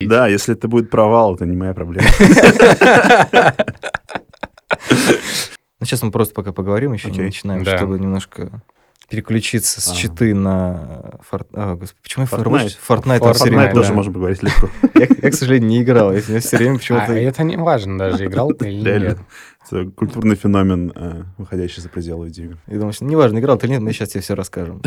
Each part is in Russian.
Да, если это будет провал, это не моя проблема. Ну, сейчас мы просто пока поговорим, еще не начинаем, Да. чтобы немножко переключиться с читы на... Форт... а, господи, почему я Fortnite. Fortnite? Fortnite, Fortnite, Fortnite тоже можно поговорить легко. Я, к сожалению, не играл. Я все время А почему-то... это не важно даже, играл ты или нет. Это культурный феномен, э, выходящий за пределы видеоигр. Я думаю, что неважно, играл ты или нет, мы сейчас тебе все расскажем.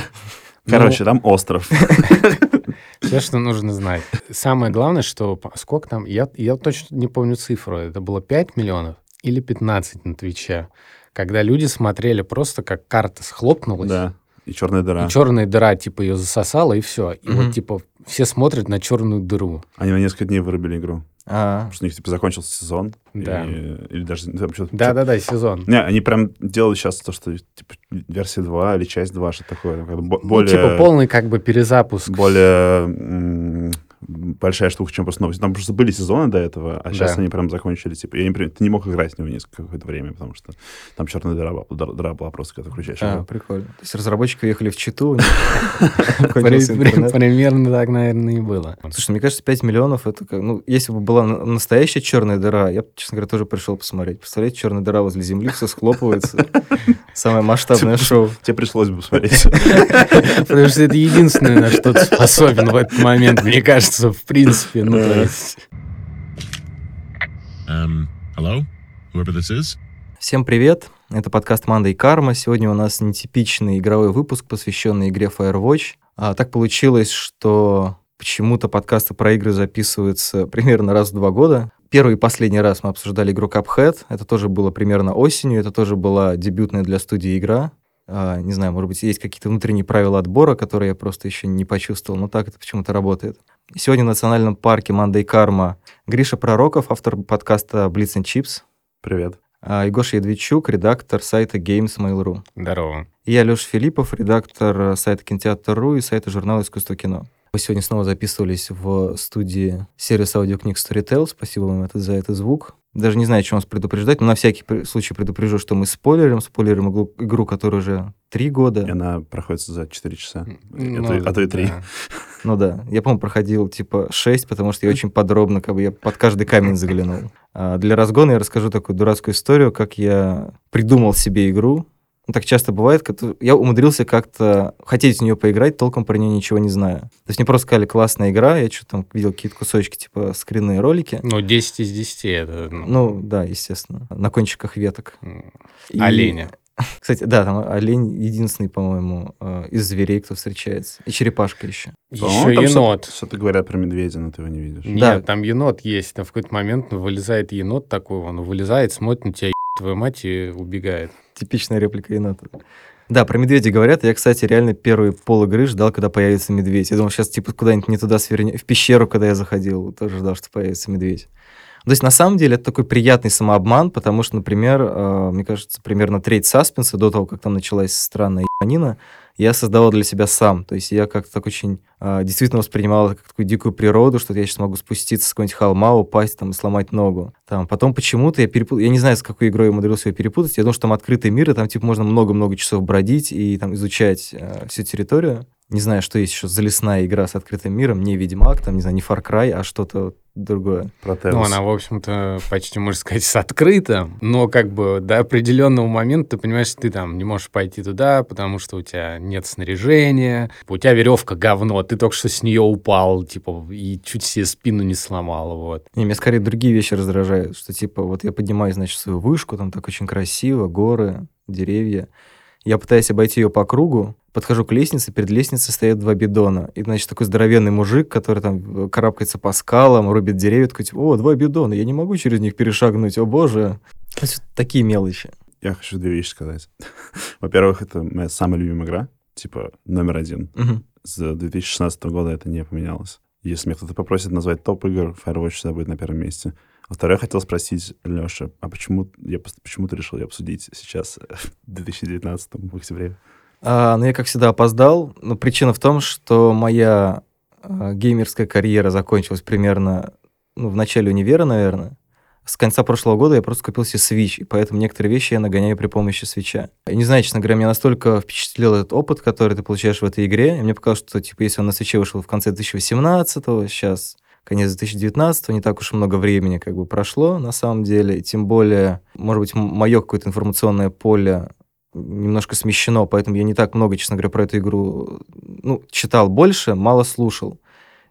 Короче, там остров. Все, что нужно знать. Самое главное, что... Сколько там? Я, я точно не помню цифру. Это было 5 миллионов или 15 на Твиче. Когда люди смотрели просто, как карта схлопнулась, Да. И черная дыра. и черная дыра, типа, ее засосала, и все. И Мгм. вот, типа, все смотрят на черную дыру. Они на несколько дней вырубили игру. А, Потому что у них, типа, закончился сезон. Да. И- Или даже... там что-то- Да-да-да, сезон. Не, они прям делают сейчас то, что типа версия 2 или часть 2, что такое. там, как бы бо- Ну, более, типа, полный как бы перезапуск. более большая штука, чем просто новости. Там просто были сезоны до этого, а сейчас Да. они прям закончили. Типа, я не, понимаю, ты не мог играть в него несколько какое-то время, потому что там черная дыра, была- дыра, была просто, когда ты включаешь а, игру. прикольно. То есть разработчики уехали в Читу. Примерно так, наверное, и было. Слушай, мне кажется, 5 миллионов, это как... Ну, если бы была на- настоящая черная дыра, я бы, честно говоря, тоже пришел посмотреть. Представляете, черная дыра возле Земли, все схлопывается. Самое масштабное шоу. Тебе пришлось бы посмотреть. Потому что это единственное, на что ты способен в этот момент, мне кажется, в принципе. Ну, то Да. есть... Um, hello? Whoever this is? Всем привет! Это подкаст «Манда и Карма». Сегодня у нас нетипичный игровой выпуск, посвященный игре Firewatch. А, так получилось, что почему-то подкасты про игры записываются примерно раз в два года. Первый и последний раз мы обсуждали игру Cuphead. Это тоже было примерно осенью. Это тоже была дебютная для студии игра. А, не знаю, может быть, есть какие-то внутренние правила отбора, которые я просто еще не почувствовал, но так это почему-то работает. Сегодня в национальном парке «Манда и Карма» Гриша Пророков, автор подкаста «Blitz and Chips», Привет. а, Егоша Ядвичук, редактор сайта Games Mail.ru. Здорово. И я, Леша Филиппов, редактор сайта Кинотеатр.ру и сайта журнала «Искусство кино». Мы сегодня снова записывались в студии сервиса аудиокниг Storytel. Спасибо вам за этот звук. Даже не знаю, чем вас предупреждать, но на всякий при- случай предупрежу, что мы спойлерим. Спойлерим игру, игру, которая уже три года. И она проходит за 4 часа. Ну, а, то, и- а то и 3. да. Ну да, я, по-моему, проходил типа 6, потому что я очень подробно, как бы я под каждый камень заглянул. А для разгона я расскажу такую дурацкую историю, как я придумал себе игру. Ну, так часто бывает, я умудрился как-то хотеть в нее поиграть, толком про нее ничего не знаю. То есть мне просто сказали, классная игра, я что-то там видел какие-то кусочки, типа скринные ролики. Ну, 10 из 10 это... ну, Ну, да, естественно, на кончиках веток. м, И- Оленя. Кстати, да, там олень единственный, по-моему, э, из зверей, кто встречается. И черепашка еще. Еще енот. Что-то говорят про медведя, но ты его не видишь. Нет, Да. там енот есть. Там в какой-то момент вылезает енот такой, он вылезает, смотрит на тебя, «Еб твою мать, и убегает. Типичная реплика енота. Да, про медведя говорят. Я, кстати, реально первые пол игры ждал, когда появится медведь. Я думал, сейчас типа куда-нибудь не туда свернем. В пещеру, когда я заходил, тоже ждал, что появится медведь. То есть, на самом деле, это такой приятный самообман, потому что, например, э, мне кажется, примерно треть саспенса до того, как там началась странная ебанина, я создавал для себя сам. То есть я как-то так очень э, действительно воспринимал это как такую дикую природу, что я сейчас могу спуститься с какого-нибудь холма, упасть там и сломать ногу. Там, потом почему-то я перепутал, я не знаю, с какой игрой я умудрился ее перепутать, я думал, что там открытый мир, и там типа можно много-много часов бродить и там изучать э, всю территорию. Не знаю, что есть еще за лесная игра с открытым миром, не Ведьмак, там, не знаю, не Far Cry, а что-то другое. Про Ну, она, в общем-то, почти, можно сказать, с открытым, но как бы до определенного момента ты понимаешь, что ты там не можешь пойти туда, потому что у тебя нет снаряжения, у тебя веревка говно, ты только что с нее упал, типа, и чуть себе спину не сломал, вот. Не, меня скорее другие вещи раздражают, что типа вот я поднимаю, значит, свою вышку, там так очень красиво, горы, деревья. Я пытаюсь обойти ее по кругу, подхожу к лестнице, перед лестницей стоят два бидона. И, значит, такой здоровенный мужик, который там э, карабкается по скалам, рубит деревья, такой, типа, о, два бидона, я не могу через них перешагнуть, о боже. То есть такие мелочи. Я хочу две вещи сказать. Во-первых, это моя самая любимая игра, типа номер один. Мгм. С 2016 года это не поменялось. Если меня кто-то попросит назвать топ игр, Firewatch всегда будет на первом месте. Во-вторых, я хотел спросить, Леша, а почему, я, почему ты решил ее обсудить сейчас, в 2019 в октябре? А, ну, я, как всегда, опоздал. Но причина в том, что моя а, геймерская карьера закончилась примерно ну, в начале универа, наверное. С конца прошлого года я просто купил себе Switch, и поэтому некоторые вещи я нагоняю при помощи свеча. Я не знаю, честно говоря, меня настолько впечатлил этот опыт, который ты получаешь в этой игре. И мне показалось, что, типа, если он на свече вышел в конце 2018-го, сейчас конец 2019, не так уж много времени как бы прошло на самом деле, и тем более, может быть, мое какое-то информационное поле немножко смещено, поэтому я не так много, честно говоря, про эту игру ну, читал больше, мало слушал.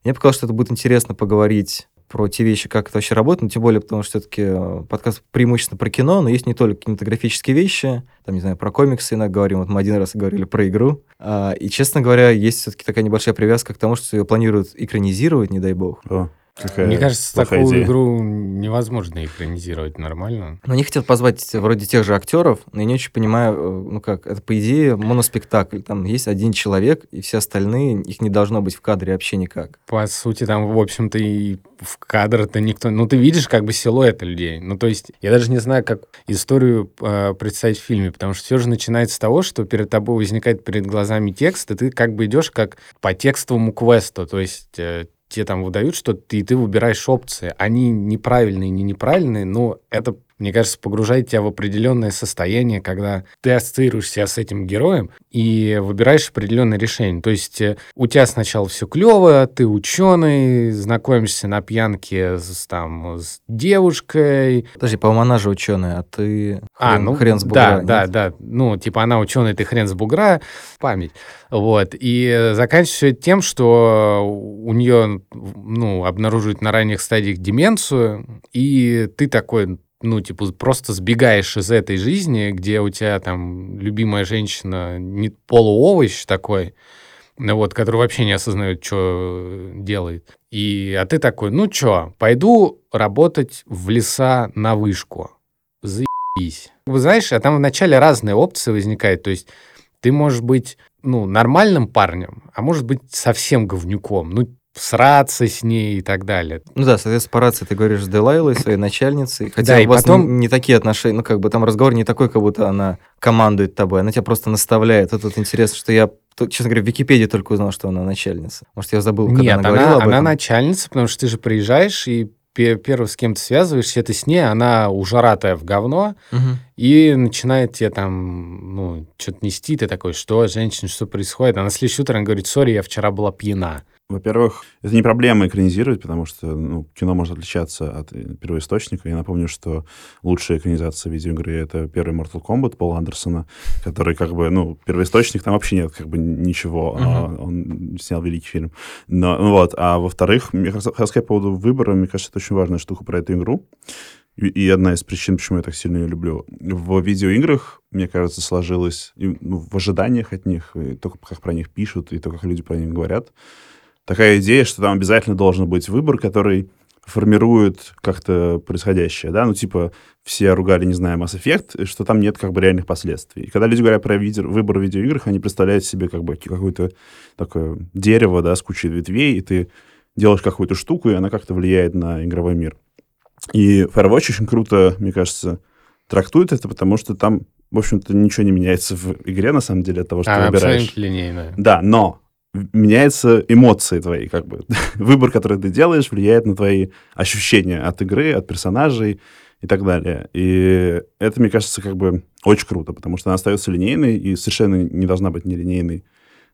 Мне показалось, что это будет интересно поговорить про те вещи, как это вообще работает, но тем более, потому что все-таки э, подкаст преимущественно про кино, но есть не только кинематографические вещи, там, не знаю, про комиксы иногда говорим, вот мы один раз говорили про игру, а, и, честно говоря, есть все-таки такая небольшая привязка к тому, что ее планируют экранизировать, не дай бог. О, какая Мне кажется, такую идея. игру невозможно экранизировать нормально. Но они хотят позвать вроде тех же актеров, но я не очень понимаю, э, ну как, это по идее моноспектакль. Там есть один человек, и все остальные, их не должно быть в кадре вообще никак. По сути, там, в общем-то, и в кадр-то никто... Ну, ты видишь как бы силуэты людей. Ну, то есть, я даже не знаю, как историю э, представить в фильме, потому что все же начинается с того, что перед тобой возникает перед глазами текст, и ты как бы идешь как по текстовому квесту. То есть, э, тебе там выдают что-то, и ты выбираешь опции. Они неправильные, не неправильные, но это, мне кажется, погружает тебя в определенное состояние, когда ты ассоциируешь себя с этим героем и выбираешь определенное решение. То есть э, у тебя сначала все клево, ты ученый, знакомишься на пьянке с, там, с девушкой. Подожди, по-моему, она же ученая, а ты А, хрен, ну, хрен с да, бугра, да, нет? да. Ну, типа она ученый, ты хрен с бугра, память. Вот. И э, заканчивается тем, что у нее, ну, обнаруживают на ранних стадиях деменцию, и ты такой, ну, типа, просто сбегаешь из этой жизни, где у тебя там любимая женщина, не полуовощ такой, ну вот, который вообще не осознает, что делает. И, а ты такой, ну чё, пойду работать в леса на вышку. Заебись. Вы знаешь, а там вначале разные опции возникают. То есть ты можешь быть, ну, нормальным парнем, а может быть совсем говнюком. Ну, сраться с ней и так далее. Ну да, соответственно, по рации ты говоришь с Делайлой, своей начальницей. Хотя Да, у вас потом- не, не такие отношения, ну как бы там разговор не такой, как будто она командует тобой, она тебя просто наставляет. Это вот интересно, что я, честно говоря, в Википедии только узнал, что она начальница. Может, я забыл, когда Нет, она она, говорила об она этом. начальница, потому что ты же приезжаешь и пе- первый с кем ты связываешься, это с ней, она ужаратая в говно, Мгм. и начинает тебе там, ну, что-то нести, ты такой, что, женщина, что происходит? А на следующее утро она говорит, сори, я вчера была пьяна. Во-первых, это не проблема экранизировать, потому что ну, кино может отличаться от э, первоисточника. Я напомню, что лучшая экранизация видеоигры — это первый Mortal Kombat Пола Андерсона, который как бы, ну, первоисточник, там вообще нет как бы ничего. а Он снял великий фильм. Но, ну вот, а во-вторых, мне хотел сказать по поводу выбора, мне кажется, это очень важная штука про эту игру. И, и одна из причин, почему я так сильно ее люблю. В видеоиграх, мне кажется, сложилось и, ну, в ожиданиях от них, и то, как про них пишут, и то, как люди про них говорят, такая идея, что там обязательно должен быть выбор, который формирует как-то происходящее, да, ну, типа, все ругали, не знаю, Mass Effect, что там нет как бы реальных последствий. И когда люди говорят про виде- выбор в видеоиграх, они представляют себе как бы какое-то такое дерево, да, с кучей ветвей, и ты делаешь какую-то штуку, и она как-то влияет на игровой мир. И Firewatch очень круто, мне кажется, трактует это, потому что там, в общем-то, ничего не меняется в игре, на самом деле, от того, что Она ты выбираешь. абсолютно линейная. Да, но меняются эмоции твои, как бы. Выбор, который ты делаешь, влияет на твои ощущения от игры, от персонажей и так далее. И это, мне кажется, как бы очень круто, потому что она остается линейной и совершенно не должна быть нелинейной.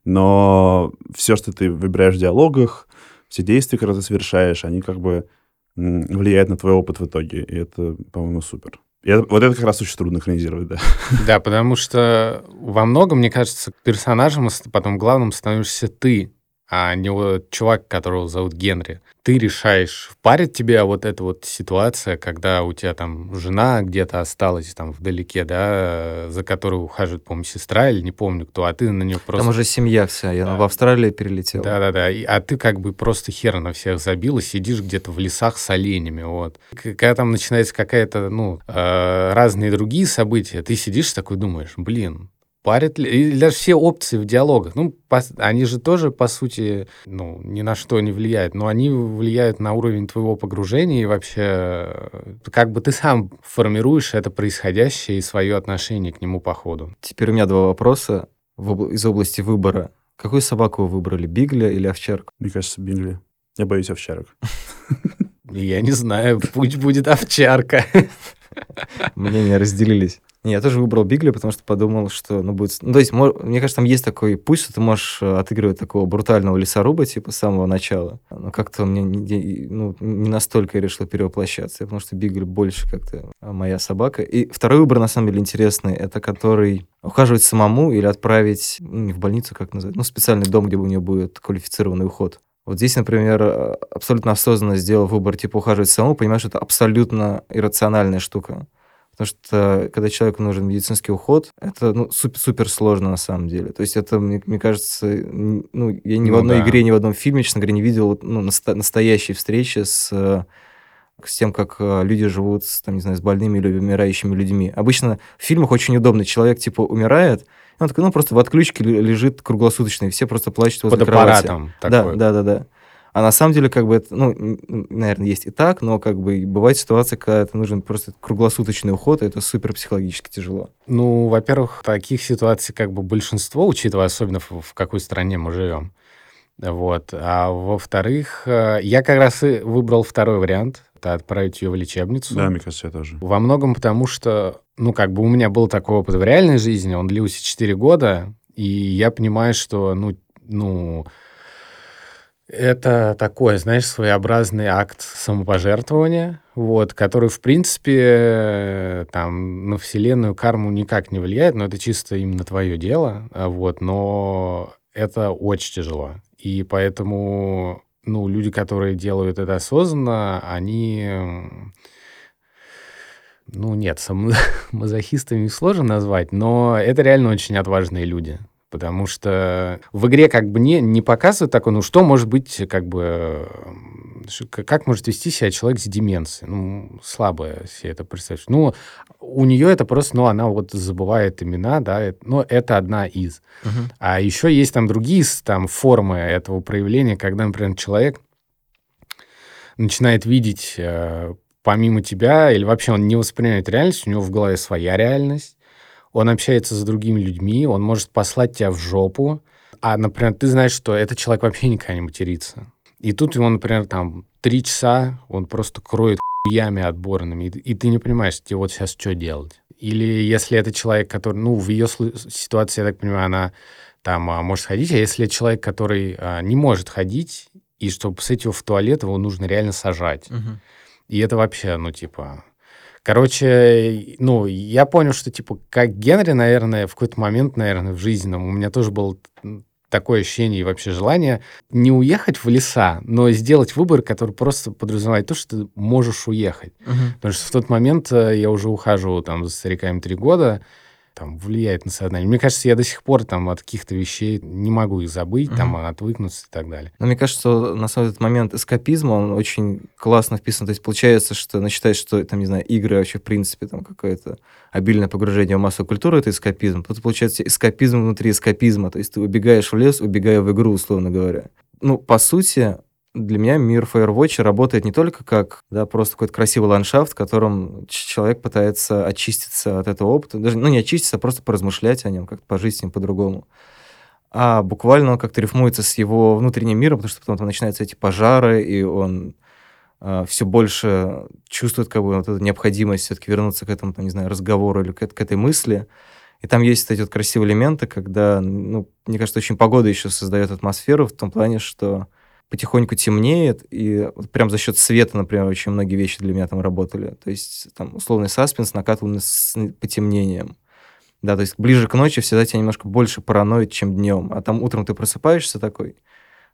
Но все, что ты выбираешь в диалогах, все действия, которые ты совершаешь, они как бы влияют на твой опыт в итоге. И это, по-моему, супер. Это- вот это как раз очень трудно экранизировать, да. Да, потому что во многом, мне кажется, персонажем, потом главным становишься ты, а не вот чувак, которого зовут Генри. Ты решаешь, впарит тебя вот эта вот ситуация, когда у тебя там жена где-то осталась там вдалеке, да, за которой ухаживает, по-моему, сестра или не помню кто, а ты на нее просто... Там уже семья вся, я Да. в Австралию перелетел. Да-да-да, а ты как бы просто хер на всех забил и сидишь где-то в лесах с оленями, вот. Когда там начинается какая-то, ну, э, разные другие события, ты сидишь такой думаешь, блин, парит ли... И даже все опции в диалогах, ну, пос- они же тоже, по сути, ну, ни на что не влияют, но они влияют на уровень твоего погружения и вообще, э, как бы ты сам формируешь это происходящее и свое отношение к нему по ходу. Теперь у меня два вопроса в из области выбора. Какую собаку вы выбрали, Бигля или овчарку? Мне кажется, Бингли. Я боюсь овчарок. Я не знаю, пусть будет овчарка. Мнения разделились. Я тоже выбрал Бигли, потому что подумал, что, ну, будет... Ну, то есть, мне кажется, там есть такой путь, что ты можешь э, отыгрывать такого брутального лесоруба, типа, с самого начала. Но как-то мне не, ну, не настолько я решил перевоплощаться, потому что Бигли больше как-то а, моя собака. И второй выбор, на самом деле, интересный. Это который ухаживать самому или отправить ну, не в больницу, как называть, ну, специальный дом, где у нее будет квалифицированный уход. Вот здесь, например, э, абсолютно осознанно сделал выбор, типа, ухаживать самому, понимаешь, что это абсолютно иррациональная штука. Потому что когда человеку нужен медицинский уход, это ну, супер, супер сложно на самом деле. То есть это, мне, мне кажется, ну, я ни в Ну одной да. игре, ни в одном фильме, честно говоря, не видел ну, наста- настоящей встречи с, э, с тем, как э, люди живут с, там, не знаю, с больными или умирающими людьми. Обычно в фильмах очень удобно. Человек, типа, умирает, и он такой, ну, просто в отключке ле- лежит круглосуточно, и все просто плачут возле Под аппаратом Да, такой. да, да, да. А на самом деле, как бы, это, ну, наверное, есть и так, но как бы бывает ситуация, когда это нужен просто круглосуточный уход, и это супер психологически тяжело. Ну, во-первых, таких ситуаций как бы большинство, учитывая особенно в, в какой стране мы живем. Вот. А во-вторых, э, я как раз и выбрал второй вариант. Это отправить ее в лечебницу. Да, мне кажется, я тоже. Во многом потому, что, ну, как бы у меня был такой опыт в реальной жизни, он длился 4 года, и я понимаю, что, ну, ну, это такой, знаешь, своеобразный акт самопожертвования, вот, который, в принципе, там, на вселенную карму никак не влияет, но это чисто именно твое дело, вот, но это очень тяжело. И поэтому, ну, люди, которые делают это осознанно, они... Ну, нет, мазохистами сложно назвать, но это реально очень отважные люди. Потому что в игре как бы не, не показывают такое, ну что может быть, как бы, м, ш- к- как может вести себя человек с деменцией? Ну, слабо себе это представить. Ну, у нее это просто, ну, она вот забывает имена, да, но это одна из. А еще есть там другие там формы этого проявления, когда, например, человек начинает видеть э, помимо тебя, или вообще он не воспринимает реальность, у него в голове своя реальность, он общается с другими людьми, он может послать тебя в жопу, а, например, ты знаешь, что этот человек вообще никогда не матерится. И тут его, например, там три часа он просто кроет хуями отборными, и, и ты не понимаешь, тебе вот сейчас что делать. Или если это человек, который, ну, в ее ситуации, я так понимаю, она там а, может ходить, а если человек, который а, не может ходить, и чтобы посадить его в туалет, его нужно реально сажать. И это вообще, ну, типа... Короче, ну, я понял, что, типа, как Генри, наверное, в какой-то момент, наверное, в жизненном у меня тоже было такое ощущение и вообще желание не уехать в леса, но сделать выбор, который просто подразумевает то, что ты можешь уехать. Потому что в тот момент э, я уже ухаживал там за стариками три года, там влияет на сознание. Мне кажется, я до сих пор там от каких-то вещей не могу их забыть, там отвыкнуться и так далее. Но мне кажется, что на самом деле этот момент эскапизма, он очень классно вписан. То есть получается, что ну, считаешь, что там, не знаю, игры вообще, в принципе, там какое-то обильное погружение в массовую культуру, это эскапизм. Тут получается эскапизм внутри эскапизма. То есть ты убегаешь в лес, убегая в игру, условно говоря. Ну, по сути, для меня мир Firewatch работает не только как да, просто какой-то красивый ландшафт, в котором человек пытается очиститься от этого опыта. Даже, ну, не очиститься, а просто поразмышлять о нем, как-то пожить с ним по-другому а буквально он как-то рифмуется с его внутренним миром, потому что потом там начинаются эти пожары, и он все больше чувствует как бы вот эту необходимость все-таки вернуться к этому, там, не знаю, разговору или к, к этой мысли. И там есть эти вот красивые элементы, когда, ну, мне кажется, очень погода еще создает атмосферу в том плане, что потихоньку темнеет, и вот прям за счет света, например, очень многие вещи для меня там работали. То есть там условный саспенс накатывал с потемнением. Да, то есть ближе к ночи всегда тебя немножко больше параноид, чем днем. А там утром ты просыпаешься такой,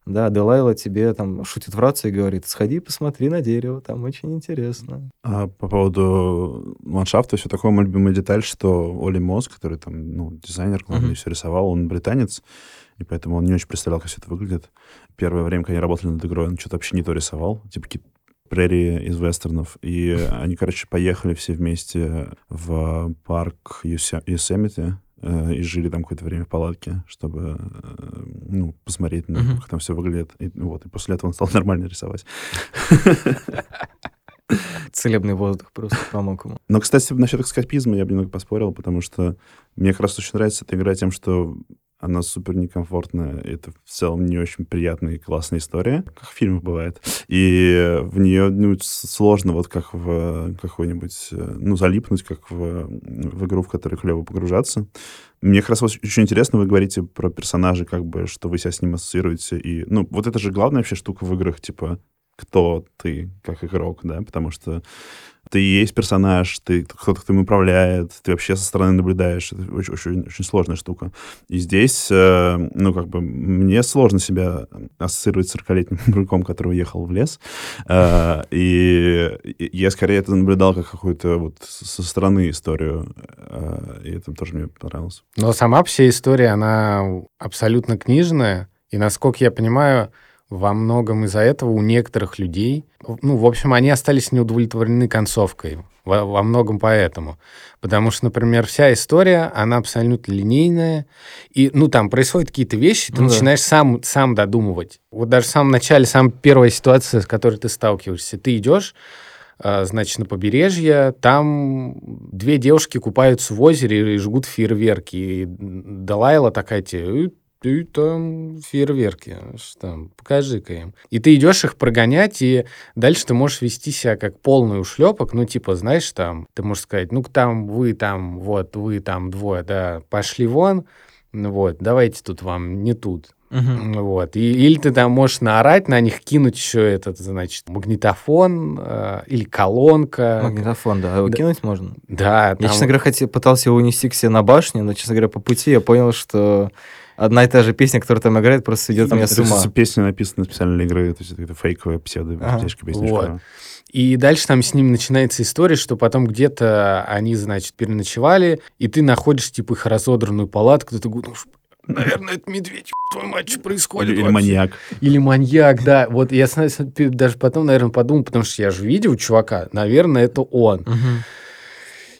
да, Делайла тебе там шутит в рацию и говорит, сходи, посмотри на дерево, там очень интересно. А по поводу ландшафта, все такое, моя любимая деталь, что Оли Мосс, который там, ну, дизайнер главный, Мгм. все рисовал, он британец, и поэтому он не очень представлял, как все это выглядит. Первое время, когда они работали над игрой, он что-то вообще не то рисовал, типа какие-то прерии из вестернов. И они, короче, поехали все вместе в парк Юсе- Юсемити э, и жили там какое-то время в палатке, чтобы э, ну, посмотреть, на, Мгм. как там все выглядит. И, вот, и после этого он стал нормально рисовать. Целебный воздух просто помог ему. Но, кстати, насчет эскапизма я бы немного поспорил, потому что мне как раз очень нравится эта игра тем, что она супер некомфортная. Это в целом не очень приятная и классная история, как в фильмах бывает. И в нее ну, сложно вот как в какой-нибудь, э, ну, залипнуть, как в, в игру, в которую клево погружаться. Мне как раз очень интересно, вы говорите про персонажа, как бы, что вы себя с ним ассоциируете. И, ну, вот это же главная вообще штука в играх, типа, кто ты как игрок, да, потому что ты есть персонаж, ты кто-то кто управляет, ты вообще со стороны наблюдаешь. Это очень, очень, очень сложная штука. И здесь, э, ну, как бы, мне сложно себя ассоциировать с 40-летним мужиком, который уехал в лес. Э, и, и я скорее это наблюдал как какую-то вот со стороны историю. Э, и это тоже мне понравилось. Но сама вся история, она абсолютно книжная. И, насколько я понимаю, во многом из-за этого у некоторых людей, ну, в общем, они остались неудовлетворены концовкой. Во, во многом поэтому. Потому что, например, вся история, она абсолютно линейная. И, ну, там происходят какие-то вещи, ты ну, начинаешь да. сам, сам додумывать. Вот даже в самом начале, самая первая ситуация, с которой ты сталкиваешься, ты идешь, а, значит, на побережье, там две девушки купаются в озере и жгут фейерверки. И Далайла такая тебе, ты там фейерверки, там, покажи-ка им. И ты идешь их прогонять, и дальше ты можешь вести себя как полный ушлепок, ну, типа, знаешь, там, ты можешь сказать, ну, там, вы там, вот, вы там двое, да, пошли вон, вот, давайте тут вам не тут. Uh-huh. Вот. И, или ты там можешь наорать на них, кинуть еще этот, значит, магнитофон э, или колонка. Магнитофон, да, его да. кинуть можно. Да. Я, там... честно говоря, хотел, пытался его унести к себе на башню, но, честно говоря, по пути я понял, что одна и та же песня, которая там играет, просто идет меня с ума. Песня написана специально для игры, то есть это фейковая псевдо ага. песничка. Вот. И дальше там с ним начинается история, что потом где-то они, значит, переночевали, и ты находишь, типа, их разодранную палатку, ты думаешь, наверное, это медведь, твою мать, что происходит Или, или маньяк. Или маньяк, да. Вот я даже потом, наверное, подумал, потому что я же видел чувака, наверное, это он. Угу.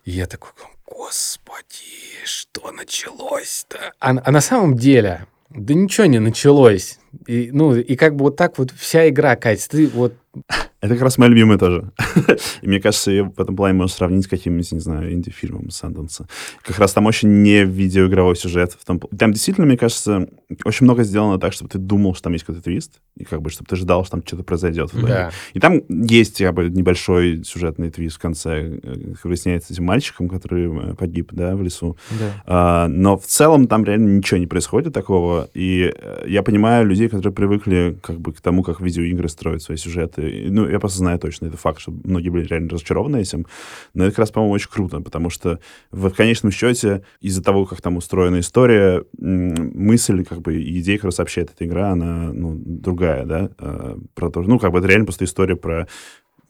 И я такой, господи, что началось-то? А, а на самом деле, да ничего не началось. И, ну, и как бы вот так вот вся игра, Кать, ты вот это как раз моя любимая тоже. и мне кажется, ее в этом плане можно сравнить с каким-нибудь, не знаю, инди-фильмом Санденса. Как раз там очень не видеоигровой сюжет. В том... Там действительно, мне кажется, очень много сделано так, чтобы ты думал, что там есть какой-то твист, и как бы, чтобы ты ждал, что там что-то произойдет. Да. И там есть как бы небольшой сюжетный твист в конце, э, выясняется с этим мальчиком, который э, погиб, да, в лесу. Да. А, но в целом там реально ничего не происходит такого. И э, я понимаю людей, которые привыкли как бы к тому, как видеоигры строят свои сюжеты. Ну, я просто знаю точно, это факт, что многие были реально разочарованы этим. Но это как раз, по-моему, очень круто, потому что в конечном счете из-за того, как там устроена история, мысль, как бы, идея, которую сообщает эта игра, она, ну, другая, да, а, про то, ну, как бы это реально просто история про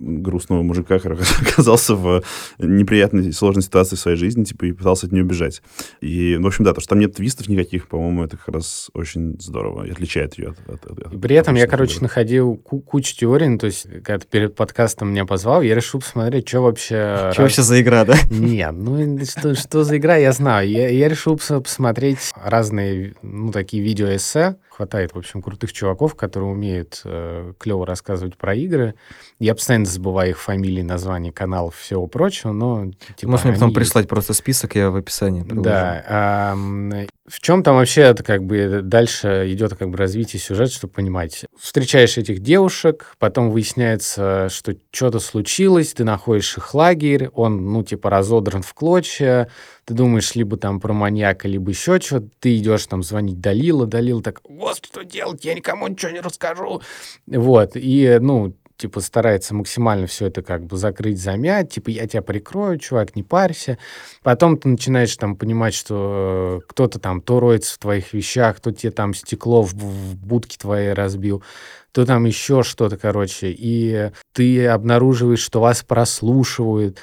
грустного мужика, который оказался в неприятной, сложной ситуации в своей жизни, типа, и пытался от нее убежать. И, в общем, да, то, что там нет твистов никаких, по-моему, это как раз очень здорово и отличает ее от... от, от При этом я, короче, игр. находил кучу теорий, ну, то есть, когда ты перед подкастом меня позвал, я решил посмотреть, что вообще... Что вообще за игра, да? Нет, ну, что, что за игра, я знаю. Я, я решил посмотреть разные, ну, такие видео-эссе, хватает, в общем, крутых чуваков, которые умеют э, клево рассказывать про игры. Я постоянно забываю их фамилии, названия каналов, всего прочего, но... Типа, Можешь мне потом есть... прислать просто список, я в описании приложу. Да. А, в чем там вообще это как бы дальше идет как бы развитие сюжета, чтобы понимать. Встречаешь этих девушек, потом выясняется, что что-то случилось, ты находишь их лагерь, он, ну, типа, разодран в клочья, ты думаешь либо там про маньяка, либо еще что-то, ты идешь там звонить Далила, Далил так, господи, что делать, я никому ничего не расскажу. Вот, и, ну, типа, старается максимально все это как бы закрыть, замять, типа, я тебя прикрою, чувак, не парься. Потом ты начинаешь там понимать, что э, кто-то там то роется в твоих вещах, кто тебе там стекло в, в будке твоей разбил, то там еще что-то, короче, и ты обнаруживаешь, что вас прослушивают,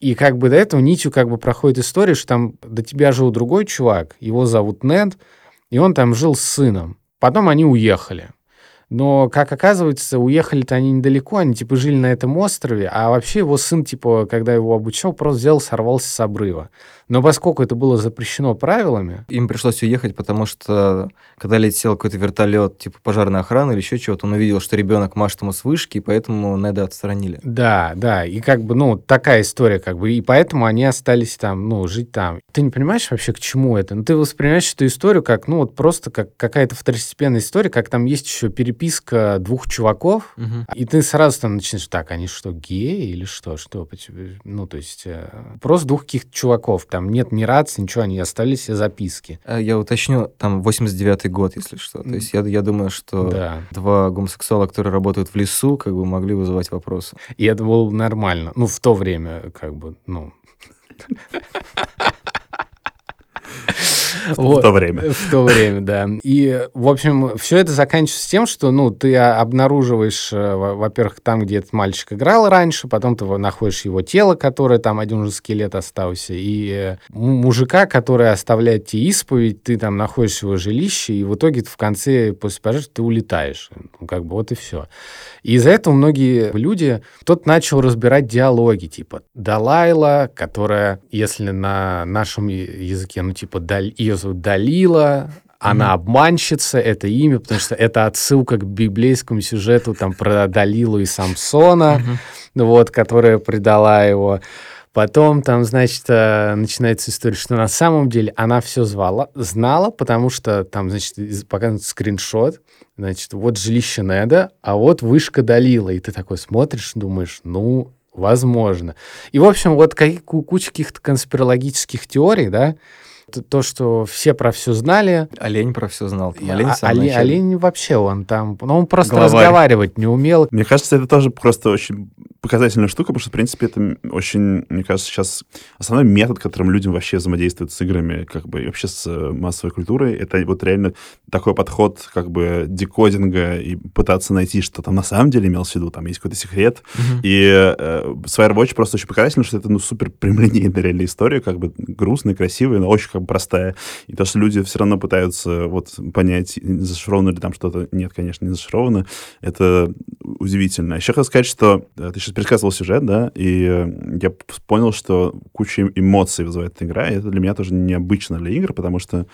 и как бы до этого нитью как бы проходит история, что там до тебя жил другой чувак, его зовут Нед, и он там жил с сыном. Потом они уехали. Но, как оказывается, уехали-то они недалеко, они, типа, жили на этом острове, а вообще его сын, типа, когда его обучал, просто взял, сорвался с обрыва. Но поскольку это было запрещено правилами, Им пришлось уехать, потому что когда летел какой-то вертолет, типа пожарной охраны или еще чего-то, он увидел, что ребенок машет ему с вышки, и поэтому Неда отстранили. да, да, и как бы, ну, такая история, как бы, и поэтому они остались там, ну, жить там. Ты не понимаешь вообще, к чему это? Ну, ты воспринимаешь эту историю как, ну, вот просто как какая-то второстепенная история, как там есть еще переписка двух чуваков, И ты сразу там начинаешь, так, они что, геи или что? Что? Ну, то есть, э, просто двух каких-то чуваков. Там нет ни рации, ничего, они оставили себе записки. А Я уточню, там 89-й год, если что. То есть я, я думаю, что Да. два гомосексуала, которые работают в лесу, как бы могли вызывать вопросы. И это было нормально. Ну, в то время, как бы, ну... В то время. В то время, да. И, в общем, все это заканчивается тем, что, ну, ты обнаруживаешь, э, во- во-первых, там, где этот мальчик играл раньше, потом ты находишь его тело, которое там один уже скелет остался, и э, му- мужика, который оставляет тебе исповедь, ты там находишь его жилище, и в итоге в конце, после пожара, ты улетаешь. Ну, как бы вот и все. И из-за этого многие люди, кто-то начал разбирать диалоги, типа Далайла, которая, если на нашем языке, ну, типа, Даль- ее зовут Далила, она обманщица, это имя, потому что это отсылка к библейскому сюжету там про Далилу и Самсона, ну вот, которая предала его. Потом там, значит, э, начинается история, что на самом деле она все звала, знала, потому что там, значит, показан скриншот, значит, вот жилище Неда, а вот вышка Далила. И ты такой смотришь, думаешь, ну, возможно. И, в общем, вот куча каких-то конспирологических теорий, да, то, что все про все знали. Олень про все знал. Там А- олень самом олень, олень вообще, он там, ну, он просто Главарь. разговаривать не умел. Мне кажется, это тоже просто очень показательная штука, потому что, в принципе, это очень, мне кажется, сейчас основной метод, которым людям вообще взаимодействуют с играми, как бы, и вообще с э, массовой культурой, это вот реально такой подход, как бы, декодинга и пытаться найти, что там на самом деле имелось в виду, там есть какой-то секрет. Мгм. И э, Firewatch просто очень показательно, что это, ну, супер прямолинейная реальная история, как бы грустная, красивая, но очень как бы простая. И то, что люди все равно пытаются вот понять, зашифровано ли там что-то. Нет, конечно, не зашифровано. Это удивительно. Еще хочу сказать, что э, ты сейчас пересказывал сюжет, да, и э, я понял, что куча эмоций вызывает эта игра, и это для меня тоже необычно для игр, потому что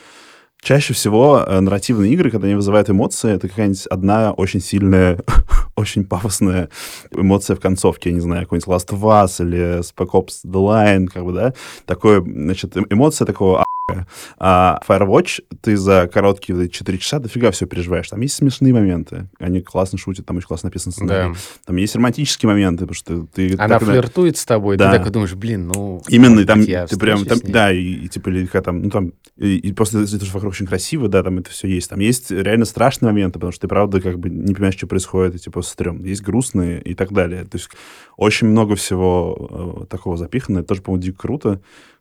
Чаще всего э, нарративные игры, когда они вызывают эмоции, это какая-нибудь одна очень сильная, очень пафосная эмоция в концовке, я не знаю, какой-нибудь Last of Us или Spec Ops The Line, как бы, да, такое, значит, эм- эмоция такого а**ка. а Firewatch ты за короткие вот эти 4 часа дофига все переживаешь. Там есть смешные моменты, они классно шутят, там очень классно написан сценарий. Да. Там есть романтические моменты, потому что ты... Она так флиртует с тобой, Да. ты такой думаешь, блин, ну... Именно, и там я ты прям, там, да, и, и типа, или там, ну там, и, и просто это же вокруг очень красиво, да, там это все есть. Там есть реально страшные моменты, потому что ты, правда, как бы не понимаешь, что происходит, и типа стрём. Есть грустные и так далее. То есть очень много всего э, такого запихано. Это тоже, по-моему, дико круто,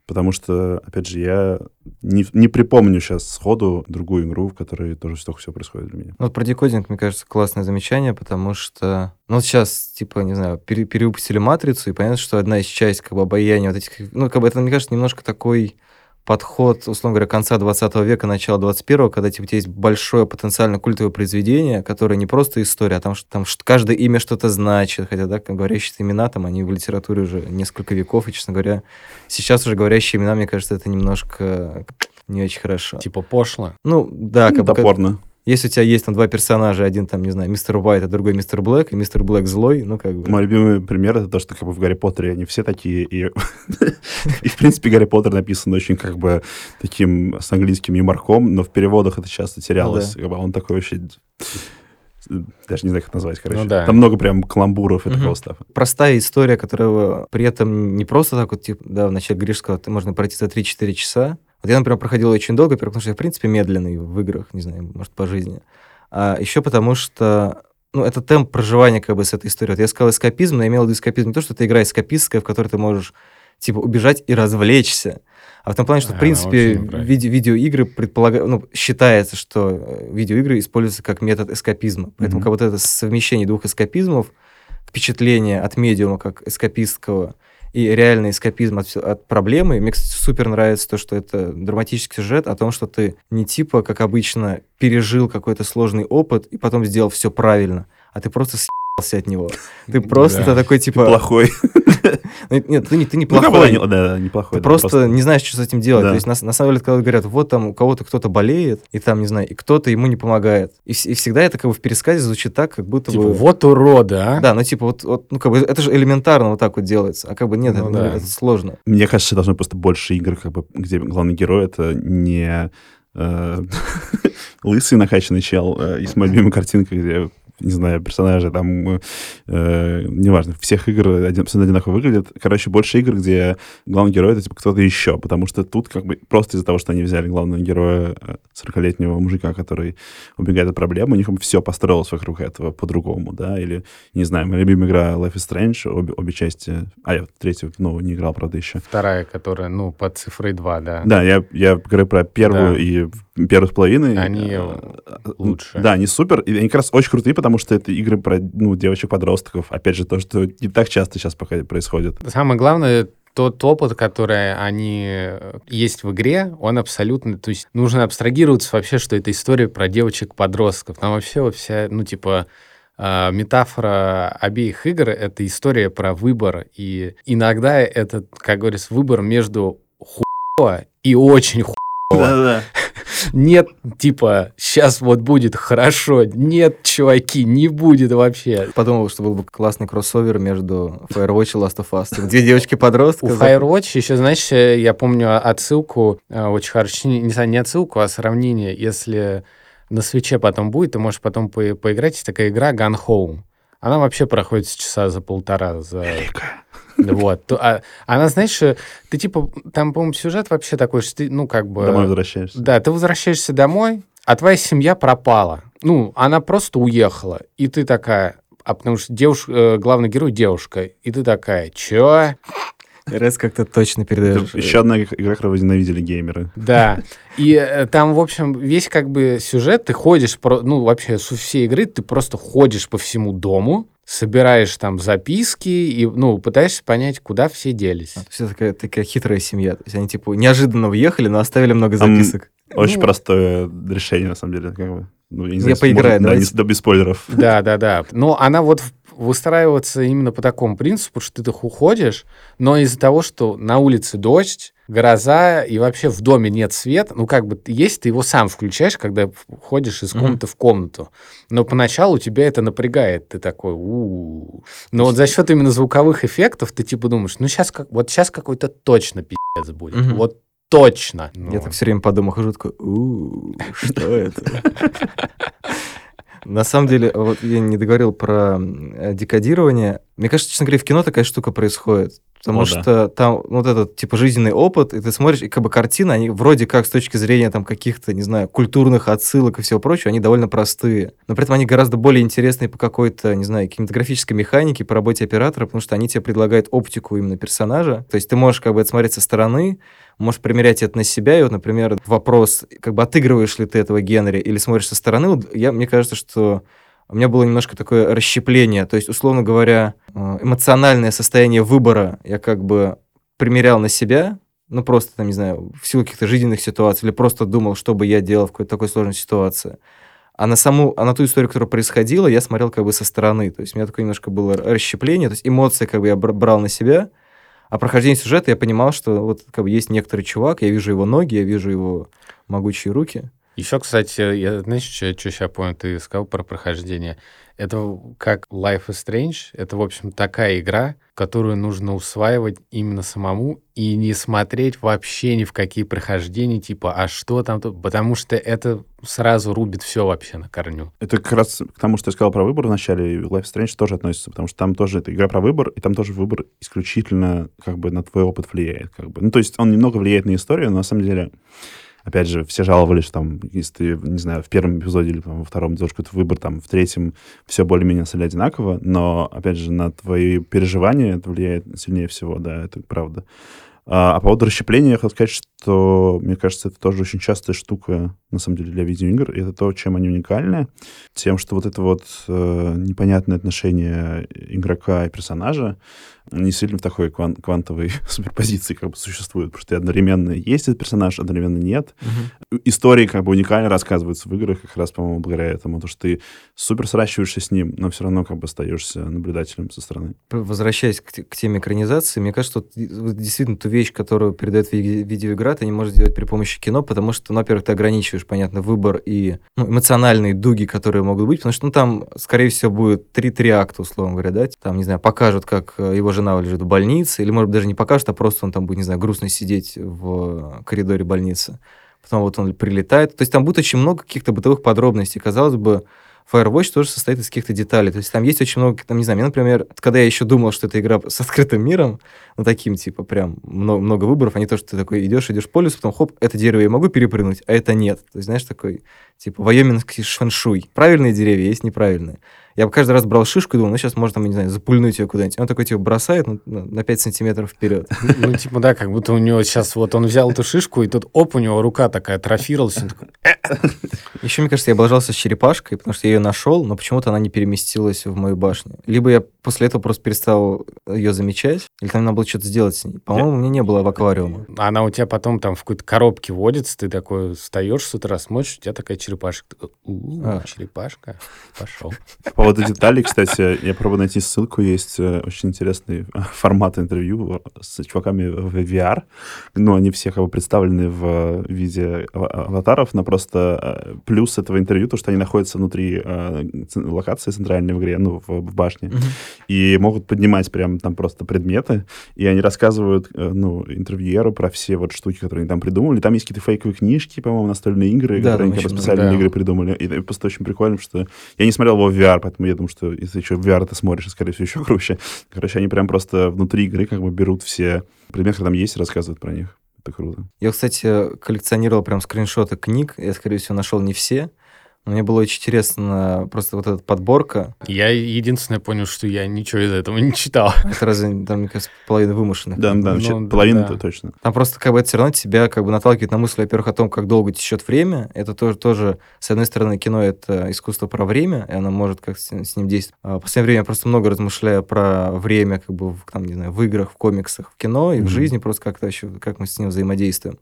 потому что, опять же, я не, не припомню сейчас сходу другую игру, в которой тоже столько всего происходит для меня. Ну, вот про декодинг, мне кажется, классное замечание, потому что, ну, вот сейчас, типа, не знаю, пере- перевыпустили «Матрицу», и понятно, что одна из частей, как бы, обаяния вот этих, ну, как бы, это, мне кажется, немножко такой подход, условно говоря, конца 20 века, начала 21 когда, типа, у тебя есть большое потенциально культовое произведение, которое не просто история, а там, что- там что- каждое имя что-то значит, хотя, да, как говорящие имена, там, они в литературе уже несколько веков, и, честно говоря, сейчас уже говорящие имена, мне кажется, это немножко не очень хорошо. Типа пошло. Ну, да, как бы... если у тебя есть там два персонажа, один там, не знаю, мистер Уайт, а другой мистер Блэк, и мистер Блэк злой, ну как бы... Мой любимый пример это то, что как бы в Гарри Поттере они все такие, и, и в принципе Гарри Поттер написан очень как бы таким с английским юморком, но в переводах это часто терялось. Как бы он такой вообще даже не знаю, как это назвать, короче. Ну да. Там много прям каламбуров и Мгм. такого стафа. Простая история, которая при этом не просто так вот, типа, да, вначале Гриш сказал, ты можно пройти за 3-4 часа. Вот я, например, проходил очень долго, во-первых, потому что я, в принципе, медленный в играх, не знаю, может, по жизни. А еще потому что ну, это темп проживания как бы с этой историей. Вот я сказал эскапизм, но я имел в виду эскапизм не то, что это игра эскапистская, в которой ты можешь, типа, убежать и развлечься. А в том плане, что, в А, принципе, виде- видеоигры предполагают, ну, считается, что э, видеоигры используются как метод эскапизма. Поэтому Мгм. как вот это совмещение двух эскапизмов, впечатление от медиума как эскапистского и реальный эскапизм от, от проблемы. Мне, кстати, супер нравится то, что это драматический сюжет о том, что ты не типа, как обычно, пережил какой-то сложный опыт и потом сделал все правильно, а ты просто съебался от него. Ты просто Да. такой, типа... Плохой. Ну, Нет, ты не, ты не Ну, плохой. да, не- да, да, неплохой. Ты да, просто, не знаешь, что с этим делать. Да. То есть, на, на самом деле, когда говорят, вот там у кого-то кто-то болеет, и там, не знаю, и кто-то ему не помогает. И, и всегда это как бы в пересказе звучит так, как будто Типа, бы... вот уроды, а? Да, ну типа вот, вот, ну как бы это же элементарно вот так вот делается, а как бы нет, Ну это, да. это сложно. Мне кажется, должно просто больше игр, как бы, где главный герой это не э, лысый накачанный чел. э, Есть моя любимая картинка, где не знаю, персонажи там, э, э, неважно, всех игр один, абсолютно одинаково выглядят. Короче, больше игр, где главный герой это типа кто-то еще, потому что тут как бы просто из-за того, что они взяли главного героя, э, 40-летнего мужика, который убегает от проблем, у них все построилось вокруг этого по-другому, да, или, не знаю, моя любимая игра Life is Strange, обе, обе части, а я третью, ну, не играл, правда, еще. Вторая, которая, ну, под цифрой 2, да. Да, я, я говорю про первую Да. и первую с половиной. Они Э, лучше. Да, они супер. И они как раз очень крутые, потому что это игры про ну, девочек-подростков. Опять же, то, что не так часто сейчас пока происходит. Самое главное, тот опыт, который они э, есть в игре, он абсолютно... То есть нужно абстрагироваться вообще, что это история про девочек-подростков. Там вообще вся, ну, типа, э, метафора обеих игр — это история про выбор. И иногда это, как говорится, выбор между хуево и очень хуево. Да-да. Нет, типа, сейчас вот будет хорошо. Нет, чуваки, не будет вообще. Подумал, что был бы классный кроссовер между Firewatch и Last of Us. Типа, Две девочки-подростка. У Firewatch еще, знаешь, я помню отсылку, э, очень хорошо, не, не отсылку, а сравнение. Если на свече потом будет, ты можешь потом по- поиграть. Есть такая игра Gun Home. Она вообще проходит с часа за полтора. За... Вот. То- а- она, знаешь, э, ты типа, там, по-моему, сюжет вообще такой, что ты, ну, как бы... Домой возвращаешься. Да, ты возвращаешься домой, а твоя семья пропала. Ну, она просто уехала. И ты такая... А потому что девушка, э, главный герой девушка. И ты такая, чё? Раз как-то точно передаешь. еще одна игра, которую возненавидели геймеры. Да. И э, там, в общем, весь как бы сюжет, ты ходишь, ну, вообще, с всей игры ты просто ходишь по всему дому, собираешь там записки и, ну, пытаешься понять, куда все делись. Все такая, такая хитрая семья. То есть они типа неожиданно въехали, но оставили много записок. Очень Ну. простое решение, на самом деле. Как бы. Ну, я, не Я знаю, поиграю, может, да, не- да, без спойлеров. Да, да, да. Но она вот выстраивается именно по такому принципу, что ты так уходишь, но из-за того, что на улице дождь, гроза, и вообще в доме нет света, ну, как бы есть, ты его сам включаешь, когда ходишь из комнаты в комнату. Но поначалу тебя это напрягает. Ты такой, у Но вот за счет именно звуковых эффектов ты типа думаешь, ну, сейчас как, вот сейчас какой-то точно пиздец будет. Мгм. Вот точно. Я Ну, так все время по дому хожу, такой, «У, что это? На самом деле, вот я не договорил про декодирование. Мне кажется, честно говоря, в кино такая штука происходит. Потому О, да. что там вот этот, типа, жизненный опыт, и ты смотришь, и как бы картины, они вроде как с точки зрения там каких-то, не знаю, культурных отсылок и всего прочего, они довольно простые. Но при этом они гораздо более интересные по какой-то, не знаю, кинематографической механике, по работе оператора, потому что они тебе предлагают оптику именно персонажа. То есть ты можешь как бы это смотреть со стороны, можешь примерять это на себя, и вот, например, вопрос, как бы отыгрываешь ли ты этого Генри или смотришь со стороны, вот я, мне кажется, что у меня было немножко такое расщепление, то есть, условно говоря, э, эмоциональное состояние выбора я как бы примерял на себя, ну, просто, там, не знаю, в силу каких-то жизненных ситуаций, или просто думал, что бы я делал в какой-то такой сложной ситуации. А на саму, а на ту историю, которая происходила, я смотрел как бы со стороны. То есть у меня такое немножко было расщепление, то есть эмоции как бы я бр- брал на себя, а прохождение сюжета я понимал, что вот как бы есть некоторый чувак, я вижу его ноги, я вижу его могучие руки. Еще, кстати, я, знаешь, что, сейчас понял, ты сказал про прохождение. Это как Life is Strange, это, в общем, такая игра, которую нужно усваивать именно самому и не смотреть вообще ни в какие прохождения, типа, а что там, тут? потому что это сразу рубит все вообще на корню. Это как раз к тому, что я сказал про выбор в начале, и Life is Strange тоже относится, потому что там тоже это игра про выбор, и там тоже выбор исключительно как бы на твой опыт влияет. Как бы. Ну, то есть он немного влияет на историю, но на самом деле опять же, все жаловались, что там, если ты, не знаю, в первом эпизоде или там, во втором делаешь какой-то выбор, там, в третьем все более-менее стали одинаково, но, опять же, на твои переживания это влияет сильнее всего, да, это правда. А, а по поводу расщепления я хочу сказать, что, мне кажется, это тоже очень частая штука, на самом деле, для видеоигр. И это то, чем они уникальны. Тем, что вот это вот э, непонятное отношение игрока и персонажа, не сильно в такой кван- квантовой суперпозиции как бы существует, потому что одновременно есть этот персонаж, одновременно нет. Мгм. Истории как бы уникально рассказываются в играх, как раз, по-моему, благодаря этому, то что ты супер сращиваешься с ним, но все равно как бы остаешься наблюдателем со стороны. Возвращаясь к, к теме экранизации, мне кажется, вот действительно ту вещь, которую передает ви- видеоигра, ты не можешь сделать при помощи кино, потому что, ну, во-первых, ты ограничиваешь, понятно, выбор и ну, эмоциональные дуги, которые могут быть, потому что, ну, там, скорее всего, будет три-три акта, условно говоря, да, там, не знаю, покажут, как э, его жена лежит в больнице, или, может быть, даже не покажут, а просто он там будет, не знаю, грустно сидеть в коридоре больницы. Потом вот он прилетает. То есть там будет очень много каких-то бытовых подробностей. Казалось бы, Firewatch тоже состоит из каких-то деталей. То есть там есть очень много, там, не знаю, мне, например, когда я еще думал, что это игра с открытым миром, ну, таким, типа, прям много, много выборов, а не то, что ты такой идешь, идешь по лесу, потом, хоп, это дерево я могу перепрыгнуть, а это нет. То есть, знаешь, такой, типа, вайомингский шаншуй. Правильные деревья есть неправильные. Я бы каждый раз брал шишку и думал, ну, сейчас можно, там, не знаю, запульнуть ее куда-нибудь. Он такой, типа, бросает ну, на на 5 сантиметров вперед. Ну, типа, да, как будто у него сейчас вот он взял эту шишку, и тут, оп, у него рука такая атрофировалась, он такой, Еще, мне кажется, я облажался с черепашкой, потому что я ее нашел, но почему-то она не переместилась в мою башню. Либо я после этого просто перестал ее замечать, или там надо было что-то сделать с ней. По-моему, у меня не было в аквариуме. она у тебя потом там в какой-то коробке водится, ты такой встаешь с утра, смотришь, у тебя такая черепашка. У, А. черепашка, пошел. По поводу деталей, кстати, я пробую найти ссылку, есть э, очень интересный э, формат интервью с чуваками в VR. Ну, они все как бы представлены в виде ава- аватаров, но просто э, плюс этого интервью, то, что они находятся внутри локации центральной в игре, ну, в, башне. И могут поднимать прям там просто предметы, и они рассказывают, э, ну, интервьюеру про все вот штуки, которые они там придумали. Там есть какие-то фейковые книжки, по-моему, настольные игры, Да, которые они как для Да. игры придумали. И это просто очень прикольно, что я не смотрел его в VR, поэтому я думаю, что если еще в VR это смотришь, скорее всего, еще круче. Короче, они прям просто внутри игры как бы берут все предметы, которые там есть, и рассказывают про них. Это круто. Я, кстати, коллекционировал прям скриншоты книг. Я, скорее всего, нашел не все. Мне было очень интересно просто вот эта подборка. Я единственное понял, что я ничего из этого не читал. Это разве, там, мне кажется, половина вымышленных. Да, да, Ну, вообще да, точно. Там просто как бы это все равно тебя как бы наталкивает на мысль, во-первых, о том, как долго течет время. Это тоже, тоже, с одной стороны, кино — это искусство про время, и оно может как с, с ним действовать. А в последнее время я просто много размышляю про время как бы, в, там, не знаю, в играх, в комиксах, в кино и в Мгм. жизни, просто как-то еще, как мы с ним взаимодействуем.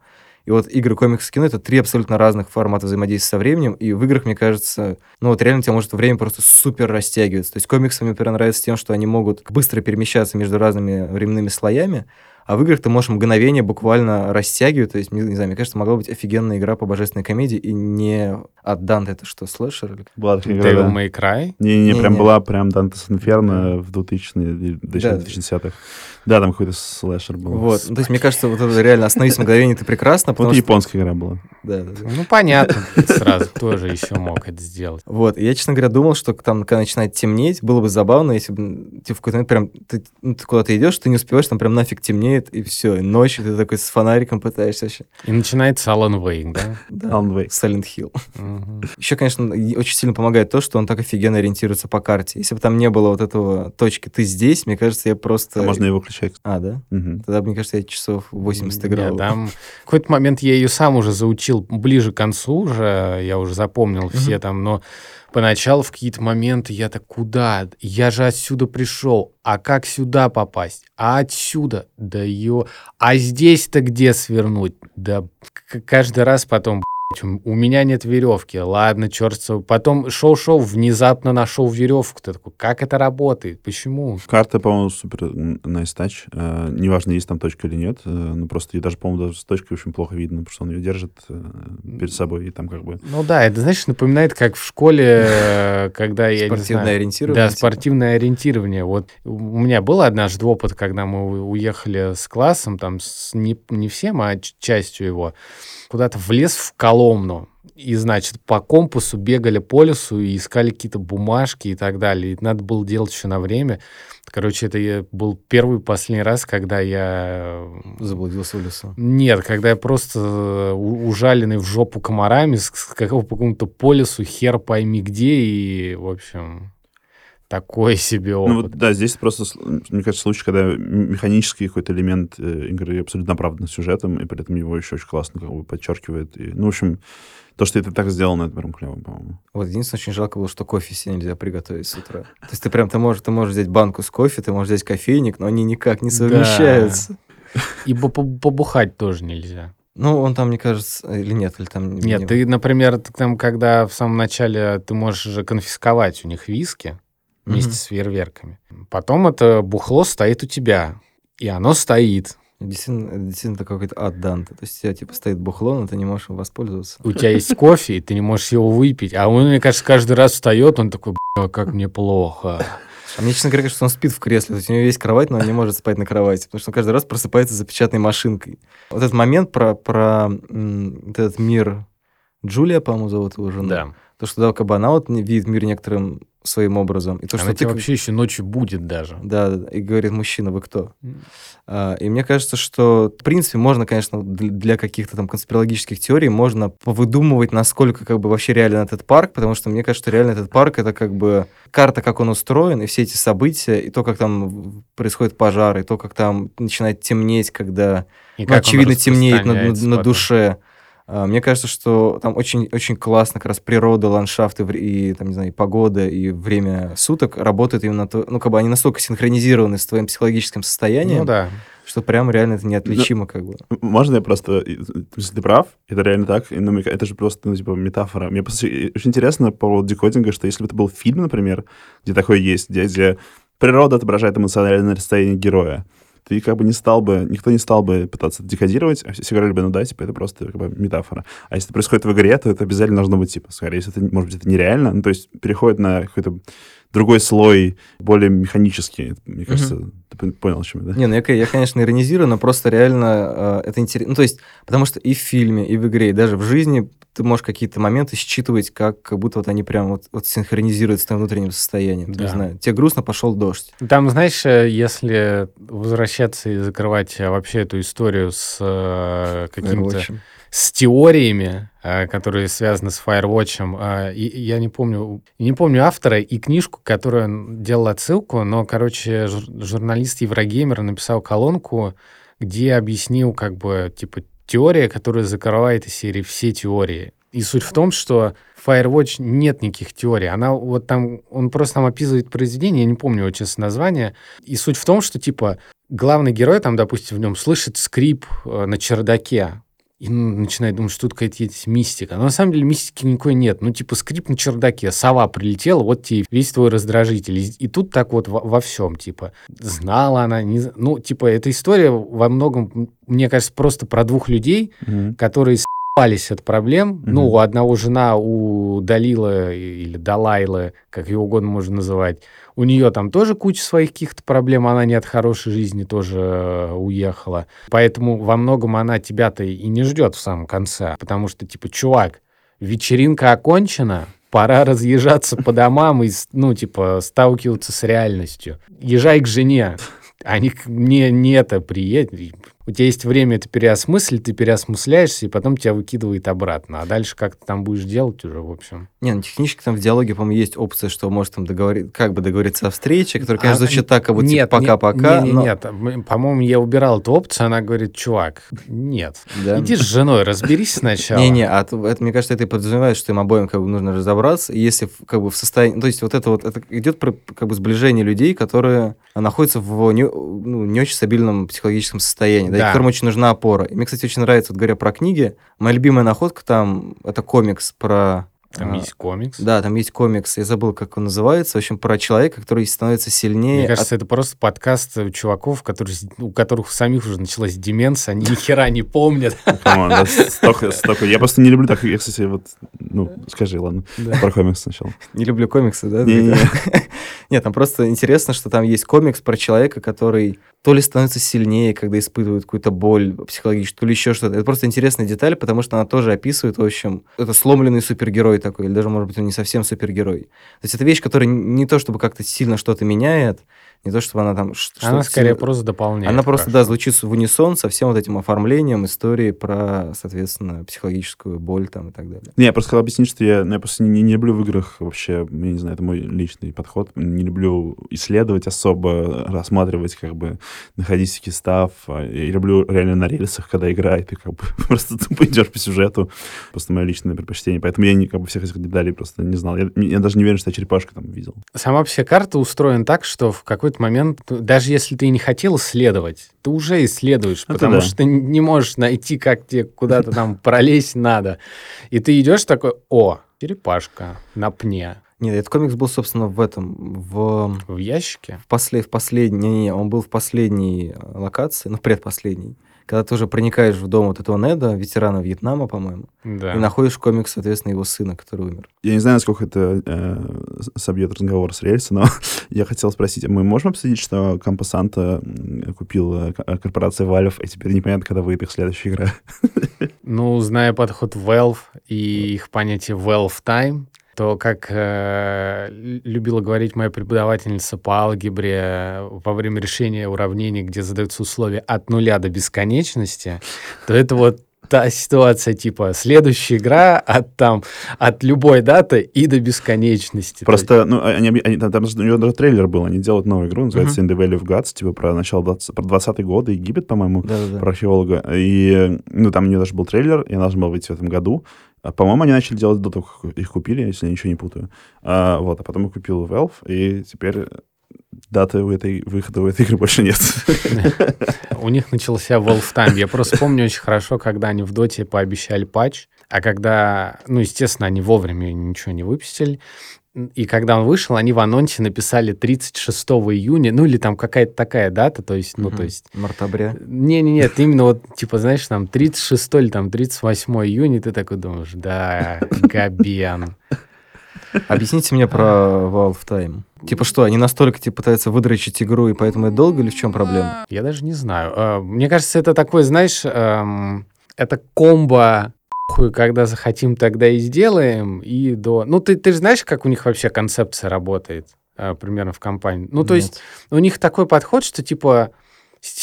И вот игры, комиксы, кино — это три абсолютно разных формата взаимодействия со временем, и в играх, мне кажется, ну вот реально у тебя может время просто супер растягиваться. То есть комиксы мне, например, нравятся тем, что они могут быстро перемещаться между разными временными слоями, а в играх ты можешь мгновение буквально растягивать. То есть, не, не знаю, мне кажется, могла быть офигенная игра по божественной комедии, и не от Данте это что, слэшер? или- Была такая игра, Devil да. May Cry. Не-не, прям Не-не. была прям Dante's Inferno в 2000-е, или даже Да. 2010-х. Да, там какой-то слэшер был. Вот. Ну, то есть, мне кажется, вот это реально «Остановись мгновение» это прекрасно, потому Вот что... японская игра была. Да, да. Ну, понятно, сразу тоже еще мог это сделать. Вот, я, честно говоря, думал, что там, когда начинает темнеть, было бы забавно, если бы ты в какой-то момент прям, ты, ну, ты куда-то идешь, ты не успеваешь, там прям нафиг темнеет, и все, и ночью ты такой с фонариком пытаешься вообще. И начинается Alan Wake, да? Да. Alan Wake. Silent Hill. Еще, конечно, очень сильно помогает то, что он так офигенно ориентируется по карте. Если бы там не было вот этого точки «ты здесь», мне кажется, я просто... А можно его выключать. А, да? Мгм. Тогда, мне кажется, я часов 80 Нет, играл. там в какой-то момент я ее сам уже заучил ближе к концу уже, я уже запомнил все там, но поначалу в какие-то моменты я так, куда? Я же отсюда пришел, а как сюда попасть? А отсюда? Да ё... А здесь-то где свернуть? Да каждый раз потом, у меня нет веревки. Ладно, черт Потом шел-шел, внезапно нашел веревку. Ты такой, как это работает? Почему? Карта, по-моему, супер nice touch. Э, неважно, есть там точка или нет. э, ну, просто ее даже, по-моему, даже с точкой очень плохо видно, потому что он ее держит э, перед собой, и там как бы... Ну да, это, знаешь, напоминает, как в школе, э, когда я не Спортивное ориентирование. Да, типа. спортивное ориентирование. Вот у меня был однажды опыт, когда мы уехали с классом, там, с не, не всем, а частью его, куда-то в лес в Коломну. И, значит, по компасу бегали по лесу и искали какие-то бумажки и так далее. И надо было делать еще на время. Короче, это был первый и последний раз, когда я... Заблудился в лесу. Нет, когда я просто э, ужаленный в жопу комарами, с- какому-то по лесу, хер пойми где, и, в общем, такой себе Ну опыт. вот, да, здесь просто, мне кажется, случай, когда механический какой-то элемент э, игры абсолютно оправдан сюжетом, и при этом его еще очень классно как бы подчеркивает. И, ну, в общем, то, что это так сделано, это прям клево, по-моему. Вот единственное, очень жалко было, что кофе себе нельзя приготовить с утра. То есть ты прям, ты можешь, ты можешь взять банку с кофе, ты можешь взять кофейник, но они никак не Да. совмещаются. И по- по- побухать тоже нельзя. Ну, он там, мне кажется, или нет, или там... Нет, не- ты, например, ты там, когда в самом начале ты можешь же конфисковать у них виски вместе Мгм. с фейерверками. Потом это бухло стоит у тебя. И оно стоит. Действительно, действительно какой-то ад Данте. То есть у тебя, типа, стоит бухло, но ты не можешь им воспользоваться. У тебя есть кофе, и ты не можешь его выпить. А он, мне кажется, каждый раз встает, он такой, как мне плохо. А мне, честно говоря, кажется, что он спит в кресле. То есть у него есть кровать, но он не может спать на кровати, потому что он каждый раз просыпается за печатной машинкой. Вот этот момент про, про этот мир Джулия, по-моему, зовут его жену. Да. То, что да, как бы она вот видит мир некоторым своим образом. И то, Она что ты тебе как- вообще еще ночью будет даже. Да, да, да. И говорит, мужчина, вы кто? А, И мне кажется, что, в принципе, можно, конечно, дл- для каких-то там конспирологических теорий можно повыдумывать, насколько как бы вообще реален этот парк, потому что мне кажется, что реально этот парк — это как бы карта, как он устроен, и все эти события, и то, как там происходит пожар, и то, как там начинает темнеть, когда, И ну, очевидно, темнеет на, на- на душе. А, Мне кажется, что там очень, очень классно как раз природа, ландшафты и, там, не знаю, и погода, и время суток работают именно то, ну, как бы они настолько синхронизированы с твоим психологическим состоянием, Ну да. что прям реально это неотличимо как бы. Можно я просто... Если ты прав, это реально так, и, ну, это же просто, ну, типа, метафора. Мне просто очень интересно по поводу декодинга, что если бы это был фильм, например, где такое есть, где, где природа отображает эмоциональное состояние героя, ты как бы не стал бы, никто не стал бы пытаться декодировать, а все говорили бы, ну да, типа, это просто как бы метафора. А если это происходит в игре, то это обязательно должно быть, типа, скорее, если это, может быть, это нереально, ну, то есть переходит на какой-то другой слой, более механический. Мне кажется, ты пон- понял, о чем я, да? Не, ну я, я, конечно, иронизирую, но просто реально э, это интересно. Ну, то есть, потому что и в фильме, и в игре, и даже в жизни ты можешь какие-то моменты считывать, как, как будто вот они прям вот, вот синхронизируют с твоим внутренним состоянием. Да. Не знаю, тебе грустно, пошел дождь. Там, знаешь, э, если возвращаться и закрывать э, вообще эту историю с э, какими-то Overwatch. С теориями, э, которые связаны с Firewatch. э, и- я не помню, не помню автора и книжку, которую он делал отсылку, но, короче, жур- журналист Еврогеймер написал колонку, где объяснил, как бы, типа, теория, которая закрывает из серии все теории. И суть в том, что Firewatch нет никаких теорий. Она вот там, он просто там описывает произведение, я не помню его, честно, название. И суть в том, что, типа, главный герой там, допустим, в нем слышит скрип э, на чердаке, и ну, начинает думать, что тут какая-то есть мистика. Но на самом деле мистики никакой нет. Ну, типа, скрип на чердаке, сова прилетела, вот тебе весь твой раздражитель. И, и тут так вот во, во всем, типа, знала она, не... Ну, типа, эта история во многом, мне кажется, просто про двух людей, Мгм. которые с***ались от проблем. Мгм. Ну, у одного жена, у Далила или Далайлы, как ее угодно можно называть, у нее там тоже куча своих каких-то проблем, она не от хорошей жизни тоже э, уехала. Поэтому во многом она тебя-то и не ждет в самом конце, потому что, типа, чувак, вечеринка окончена, пора разъезжаться по домам и, ну, типа, сталкиваться с реальностью. Езжай к жене. Они к- не, не это приедет. У тебя есть время это переосмыслить, ты переосмысляешься, и потом тебя выкидывает обратно. А дальше как ты там будешь делать уже, в общем. Не, ну технически там в диалоге, по-моему, есть опция, что может там договорить, как бы договориться о встрече, которая, конечно, А, звучит так, как будто нет, типа, пока-пока. Нет, но- нет, м, по-моему, я убирал эту опцию, она говорит, чувак, нет. Да. Иди с женой, разберись сначала. Не-не, а то- это, мне кажется, это и подразумевает, что им обоим как бы нужно разобраться. И если как бы в состоянии... ну, То есть вот это вот, это идет про как бы сближение людей, которые находятся в не, ну, не очень стабильном психологическом состоянии, да, и Да. которым очень нужна опора. И мне, кстати, очень нравится, вот говоря про книги, моя любимая находка там, это комикс про... Там а, есть комикс. Да, там есть комикс, я забыл, как он называется, в общем, про человека, который становится сильнее. Мне от- кажется, это просто подкаст э, чуваков, которые, с- у которых у самих уже началась деменция, они ни хера не помнят. Столько, столько. Я просто не люблю так. Я, кстати, вот, ну, скажи, ладно, про комикс сначала. Не люблю комиксы, да? Нет, там просто интересно, что там есть комикс про человека, который то ли становится сильнее, когда испытывают какую-то боль психологическую, то ли еще что-то. Это просто интересная деталь, потому что она тоже описывает, в общем, это сломленный супергерой такой, или даже, может быть, он не совсем супергерой. То есть это вещь, которая не то чтобы как-то сильно что-то меняет, не то, чтобы она там... Она скорее просто дополняет. Она просто, да, звучит в унисон со всем вот этим оформлением истории про, соответственно, психологическую боль там и так далее. Не, я просто хотел объяснить, что я, ну, я просто не, не люблю в играх вообще, я не знаю, это мой личный подход, не люблю исследовать особо, рассматривать, как бы, находить всякий став. Я люблю реально на рельсах, когда играет, ты как бы просто тупо идешь по сюжету. Просто мое личное предпочтение. Поэтому я не, как бы всех этих деталей просто не знал. Я, я даже не уверен, что я черепашку там видел. Сама вся карта устроена так, что в какой-то момент, даже если ты не хотел исследовать, ты уже исследуешь, Это потому да. что ты не можешь найти, как тебе куда-то там пролезть надо. И ты идешь такой, о, черепашка на пне. Нет, этот комикс был, собственно, в этом, в, В ящике? в, после, в последней, не, не, он был в последней э, локации, ну, в предпоследней, когда ты уже проникаешь в дом вот этого Неда, ветерана Вьетнама, по-моему, Да. и находишь комикс, соответственно, его сына, который умер. Я не знаю, насколько это э, собьет разговор с рельса, но я хотел спросить, а мы можем обсудить, что Кампо Санта м, купила к- корпорация Valve, и теперь непонятно, когда выйдет их следующая игра? Ну, зная подход Valve и их понятие Valve Time, то, как э, любила говорить моя преподавательница по алгебре э, во время решения уравнений, где задаются условия от нуля до бесконечности, то это вот та ситуация, типа, следующая игра от там, от любой даты и до бесконечности. Просто, ну, они, объ- они- там, там у него даже трейлер был, они делают новую игру, называется In the Valley of Gods, типа про начало 20, про 20 годы, Египет, по-моему, Да-да-да. про археолога. И, ну, там у нее даже был трейлер, и она должна была выйти в этом году. А, по-моему, они начали делать до того, как их купили, если я ничего не путаю. А, вот, а потом их купил Valve, и теперь даты у этой, выхода у этой игры больше нет. У них начался Valve Time. Я просто помню очень хорошо, когда они в Доте пообещали патч, а когда, ну, естественно, они вовремя ничего не выпустили. И когда он вышел, они в анонсе написали 36 июня, ну или там какая-то такая дата, то есть, ну, то Мгм. есть... Мартабря. Не-не-не, это именно вот, типа, знаешь, там 36 или там 38 июня, ты такой думаешь, да, Габен. Объясните мне про Valve Time. Типа что, они настолько типа, пытаются выдрочить игру, и поэтому это долго, или в чем проблема? Я даже не знаю. Э, Мне кажется, это такой, знаешь, эм, это комбо хуй, когда захотим, тогда и сделаем, и до... Ну, ты, ты же знаешь, как у них вообще концепция работает э, примерно в компании? Ну, то есть Нет. у них такой подход, что типа,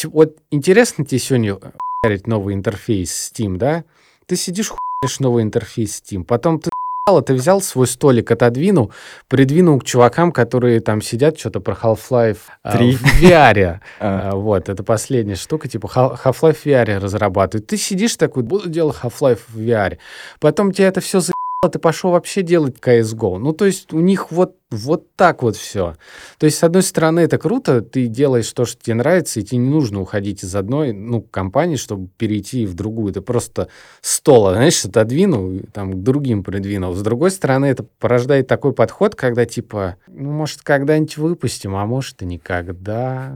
вот интересно тебе сегодня хуярить новый интерфейс Steam, да? Ты сидишь, хуяришь новый интерфейс Steam, потом ты ты взял свой столик, отодвинул, придвинул к чувакам, которые там сидят, что-то про Half-Life э, Три. в VR. А, А, Вот, это последняя штука, типа Half-Life в VR разрабатывают. Ты сидишь такой, буду делать Half-Life в VR. Потом тебе это все заебало, ты пошел вообще делать CSGO. Ну, то есть у них вот, вот так вот все. То есть, с одной стороны, это круто, ты делаешь то, что тебе нравится, и тебе не нужно уходить из одной, ну, компании, чтобы перейти в другую. Ты просто стола, знаешь, отодвинул, там к другим придвинул. С другой стороны, это порождает такой подход, когда типа, ну, может, когда-нибудь выпустим, а может и никогда.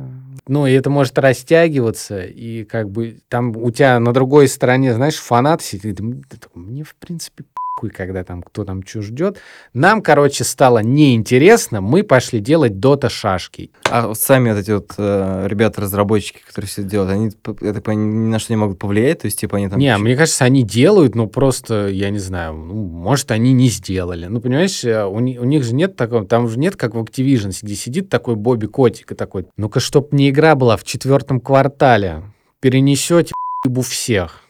Ну, и это может растягиваться, и как бы там у тебя на другой стороне, знаешь, фанат сидит, мне, в принципе, похуй, когда там кто там что ждет. Нам, короче, стало неинтересно, мы пошли делать дота-шашки. а вот сами вот эти вот э, ребята-разработчики, которые все делают, они, я так понимаю, ни на что не могут повлиять, то есть, типа, они там... Не, мне кажется, они делают, но просто, я не знаю, ну, может, они не сделали. Ну, понимаешь, э, у, у них же нет такого, там же нет, как в Activision, где сидит такой Бобби Котик и такой, ну-ка, чтоб мне игра была в четвертом квартале, перенесете ебу всех.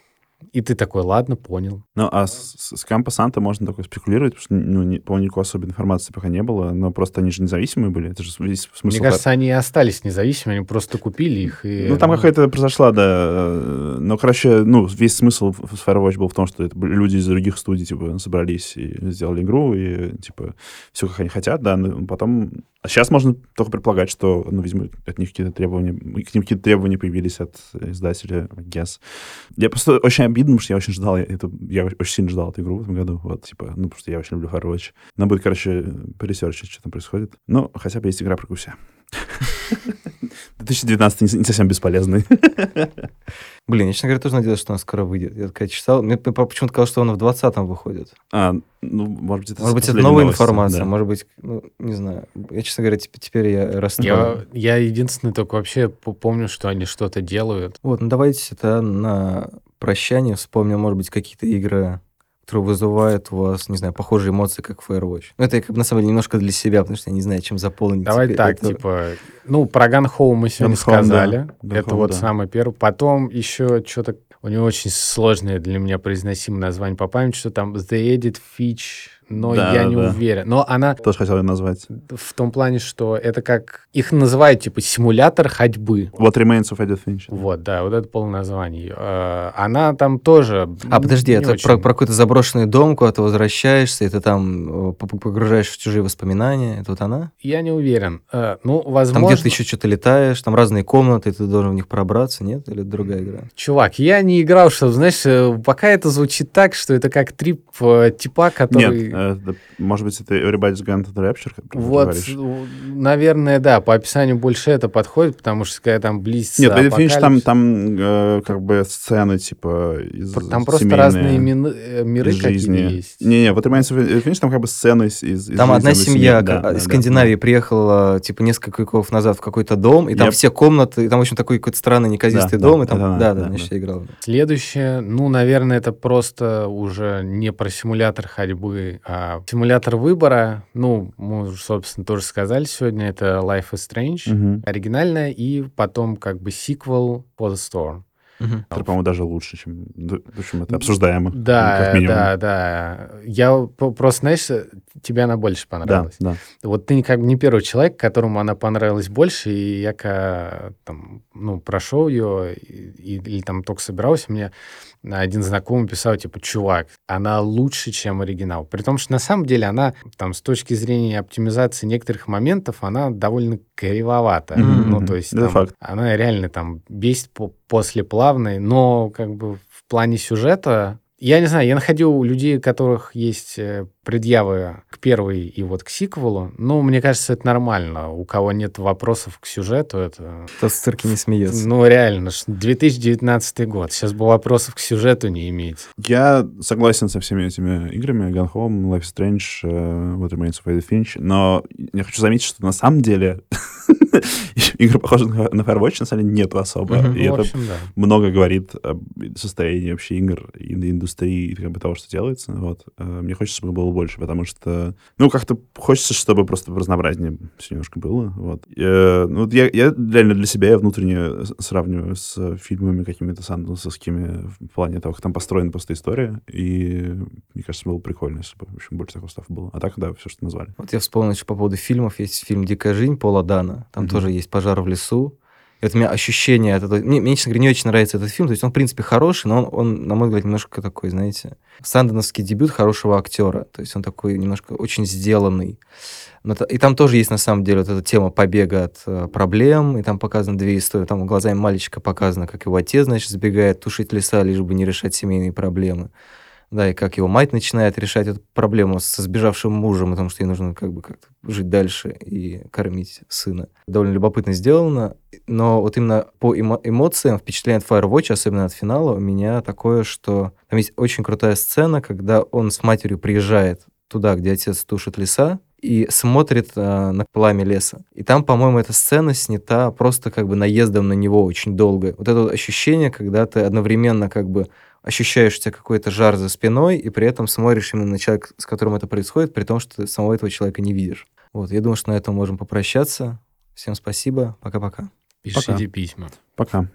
И ты такой, ладно, понял. Ну, а с, с- Кампо Санта можно такое спекулировать, потому что, ну, не, по-моему, никакой особой информации пока не было, но просто они же независимые были, это же весь смысл. Мне кажется, они и остались независимыми, они просто купили их. И, Ну, там какая-то произошла, да. э, Но, короче, ну, весь смысл Firewatch был в том, что это люди из других студий, типа, собрались и сделали игру, и, типа, все, как они хотят, да. Но потом... А сейчас можно только предполагать, что, ну, видимо, от них какие-то требования... К ним какие-то требования появились от издателя, guess. Я просто очень обидно, потому что я очень ждал, это, я очень сильно ждал эту игру в этом году, вот, типа, ну, потому что я очень люблю Firewatch. Надо будет, короче, поресерчить, что там происходит. Ну, хотя бы есть игра про гуся. 2019 не, не совсем бесполезный. Блин, я, честно говоря, тоже надеялся, что он скоро выйдет. Я такая читал, мне почему-то казалось, что он в 20-м выходит. А, ну, может быть, это Может быть, это новая новости, информация, да. может быть, ну, не знаю. Я, честно говоря, теп- теперь я Я, расстроен. я единственный только вообще помню, что они что-то делают. Вот, ну давайте это на прощание вспомним, может быть, какие-то игры, которые вызывают у вас, не знаю, похожие эмоции, как Firewatch. Ну, это я как бы, на самом деле немножко для себя, потому что я не знаю, чем заполнить. Давай так, это. типа, ну, про Gun Home мы сегодня Gun Home, да. сказали. Gun Это Home, вот да. самое первое. Потом еще что-то... У него очень сложное для меня произносимое название по памяти, что там The Edit Fitch, но Да, я не да. уверен. Но она Тоже хотел ее назвать. в том плане, что это как... Их называют, типа, симулятор ходьбы. What Remains of Edith Finch. Вот, да, вот это полное название. Э, Она там тоже... А, подожди, это очень- про, про какой-то заброшенный дом, куда ты возвращаешься, и ты там э, погружаешь в чужие воспоминания. Это вот она? Я не уверен. Э, Ну, Там возможно... где-то еще что-то летаешь, там разные комнаты, и ты должен в них пробраться, нет? Или это другая игра? Чувак, я не играл, что, знаешь, э, пока это звучит так, что это как трип типа, который... Нет, это- может быть, это Everybody's Gone to the Rapture, Вот, говоришь. наверное, да, по описанию больше это подходит, потому что когда там близится Нет, Edith Finch там, там э, как бы сцены, типа, из там просто разные мины- э, миры какие-то жизни. есть. Не-не, вот Edith Finch, там как бы сцены из, из Там жизни одна семья. Да, да, из да, Скандинавии приехала, типа, несколько веков назад в какой-то дом, и там Yep. все комнаты, и там, в общем, такой какой-то странный неказистый Да, дом, да, и там, она, да, да, да, да. играл. Следующее, ну, наверное, это просто уже не про симулятор ходьбы, а симулятор выбора. Ну, мы, уже, собственно, тоже сказали сегодня, это Life is Strange. Мгм. Оригинальная, и потом как бы сиквел For the Storm. Мгм. Это, по-моему, даже лучше, чем... В общем, это обсуждаемо. Да, как минимум. да, да. Я просто, знаешь, тебе она больше Да, понравилась. да. Вот ты как бы не первый человек, которому она понравилась больше, и я там, ну, прошел ее, и- или там только собирался, мне один знакомый писал, типа, чувак, она лучше, чем оригинал. При том, что на самом деле она, там, с точки зрения оптимизации некоторых моментов, она довольно кривовата. Мгм. Ну, то есть там факт. она реально там бесит по- после плавной, но как бы в плане сюжета я не знаю, я находил у людей, у которых есть э, предъявы к первой и вот к сиквелу. Ну, мне кажется, это нормально. У кого нет вопросов к сюжету, это... Кто в цирке не смеется. Ну, реально, ж 2019 год. Сейчас бы вопросов к сюжету не иметь. Я согласен со всеми этими играми. Gun Home, Life is Strange, э, What Remains of Edith Finch. Но я хочу заметить, что на самом деле игры, похожие на Firewatch, на самом деле нету особо. И Ну, это много говорит об состоянии вообще игр и на индустрии, и как бы того, что делается. Вот. Э, Мне хочется, чтобы было больше, потому что, ну, как-то хочется, чтобы просто разнообразнее все немножко было. Вот. Э, ну, вот я, я реально для себя я внутренне сравниваю с фильмами какими-то санденсовскими в плане того, как там построена просто история. И мне кажется, было прикольно, если бы в общем, больше такого стафа было. А так, да, все, что назвали. Вот я вспомнил еще по поводу фильмов. Есть фильм «Дикая жизнь» Пола Дана. Там Мгм. тоже есть пожар в лесу. И вот у меня ощущение от этого... Мне, мне, честно говоря, не очень нравится этот фильм. То есть он, в принципе, хороший, но он, он на мой взгляд, немножко такой, знаете, санденовский дебют хорошего актера. То есть он такой немножко очень сделанный. Но и там тоже есть, на самом деле, вот эта тема побега от э, проблем. И там показаны две истории. Там глазами мальчика показано, как его отец, значит, забегает тушить леса, лишь бы не решать семейные проблемы. Да, и как его мать начинает решать эту проблему со сбежавшим мужем, потому что ей нужно как бы как-то жить дальше и кормить сына. Довольно любопытно сделано, но вот именно по эмо- эмоциям, от Firewatch, особенно от финала, у меня такое, что там есть очень крутая сцена, когда он с матерью приезжает туда, где отец тушит леса, и смотрит а, на пламя леса. И там, по-моему, эта сцена снята просто как бы наездом на него очень долго. Вот это вот ощущение, когда ты одновременно как бы ощущаешь у тебя какой-то жар за спиной, и при этом смотришь именно на человека, с которым это происходит, при том, что ты самого этого человека не видишь. Вот, я думаю, что на этом можем попрощаться. Всем спасибо. Пока-пока. Пишите письма. Пока.